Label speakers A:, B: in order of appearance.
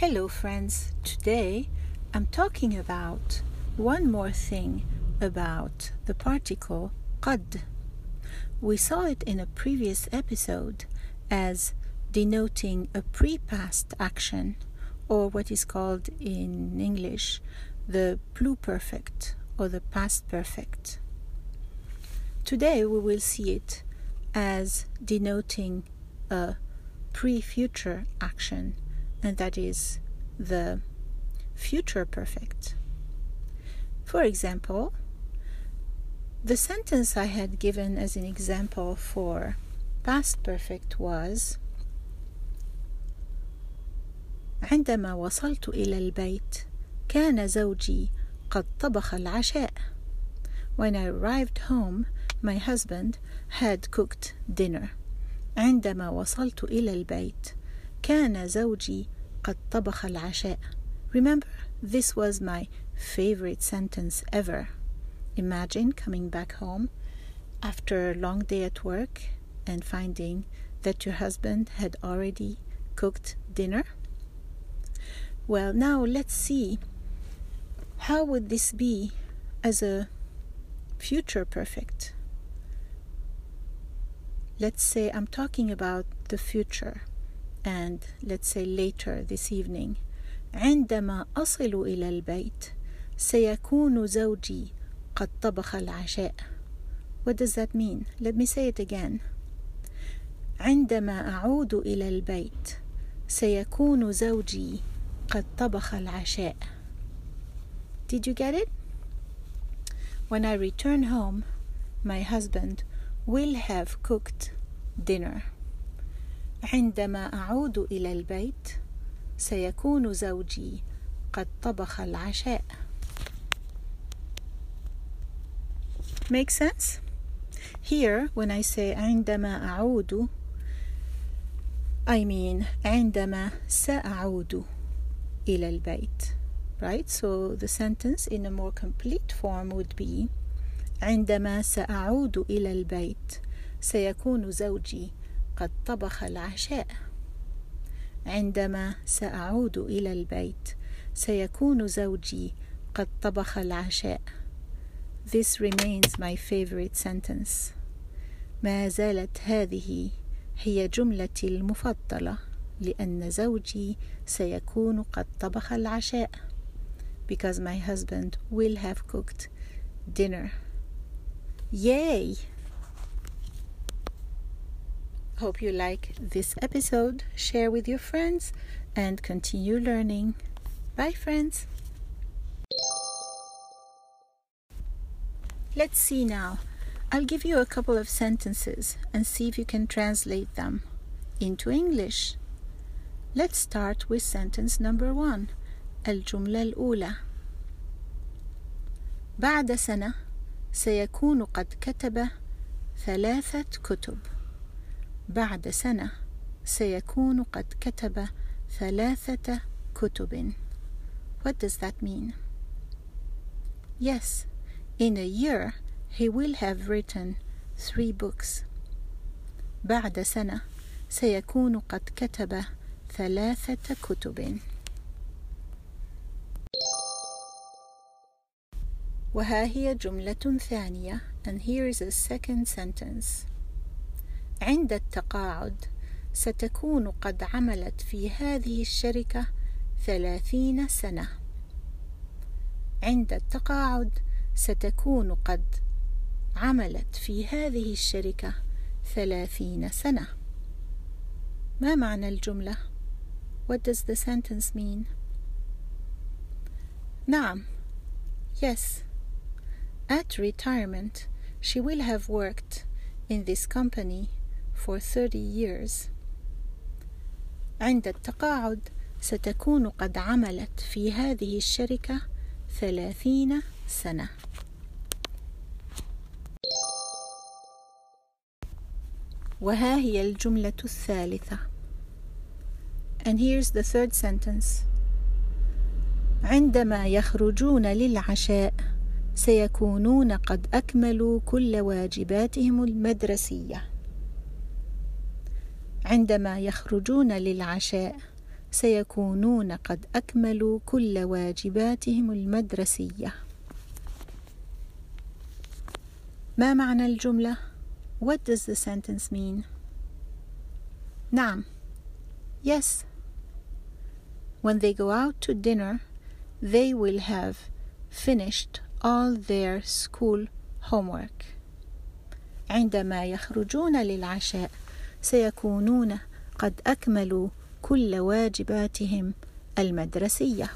A: Hello, friends. Today I'm talking about one more thing about the particle قد. We saw it in a previous episode as denoting a pre past action, or what is called in English the pluperfect or the past perfect. Today we will see it as denoting a pre future action and that is the future perfect. For example, the sentence I had given as an example for past perfect was عندما وصلت إلى البيت كان زوجي قد طبخ العشاء. When I arrived home, my husband had cooked dinner. عندما وصلت إلى البيت كان زوجي قد طبخ العشاء. Remember, this was my favorite sentence ever. Imagine coming back home after a long day at work and finding that your husband had already cooked dinner. Well, now let's see how would this be as a future perfect. Let's say I'm talking about the future and let's say later this evening عندما أصل إلى البيت سيكون زوجي قد طبخ العشاء What does that mean? Let me say it again عندما أعود إلى البيت سيكون زوجي قد طبخ العشاء Did you get it? When I return home, my husband will have cooked dinner. عندما أعود إلى البيت سيكون زوجي قد طبخ العشاء. Make sense? Here, when I say عندما أعود, I mean عندما سأعود إلى البيت. Right? So the sentence in a more complete form would be عندما سأعود إلى البيت سيكون زوجي قد طبخ العشاء عندما سأعود إلى البيت سيكون زوجي قد طبخ العشاء This remains my favorite sentence ما زالت هذه هي جملتي المفضلة لأن زوجي سيكون قد طبخ العشاء because my husband will have cooked dinner. Yay! Hope you like this episode. Share with your friends and continue learning. Bye, friends. Let's see now. I'll give you a couple of sentences and see if you can translate them into English. Let's start with sentence number one. الجملة الأولى بعد سنة سيكون قد كتب ثلاثة كتب بعد سنة سيكون قد كتب ثلاثة كتب What does that mean? Yes, in a year he will have written three books. بعد سنة سيكون قد كتب ثلاثة كتب. وها هي جملة ثانية and here is a second sentence عند التقاعد ستكون قد عملت في هذه الشركة ثلاثين سنة عند التقاعد ستكون قد عملت في هذه الشركة ثلاثين سنة ما معنى الجملة؟ What does the sentence mean? نعم Yes At retirement she will have worked in this company for 30 years. عند التقاعد ستكون قد عملت في هذه الشركة ثلاثين سنة. وها هي الجملة الثالثة. And here's the third sentence. عندما يخرجون للعشاء سيكونون قد أكملوا كل واجباتهم المدرسية. عندما يخرجون للعشاء سيكونون قد أكملوا كل واجباتهم المدرسية ما معنى الجملة؟ What does the sentence mean? نعم Yes When they go out to dinner they will have finished all their school homework عندما يخرجون للعشاء سيكونون قد أكملوا كل واجباتهم المدرسية.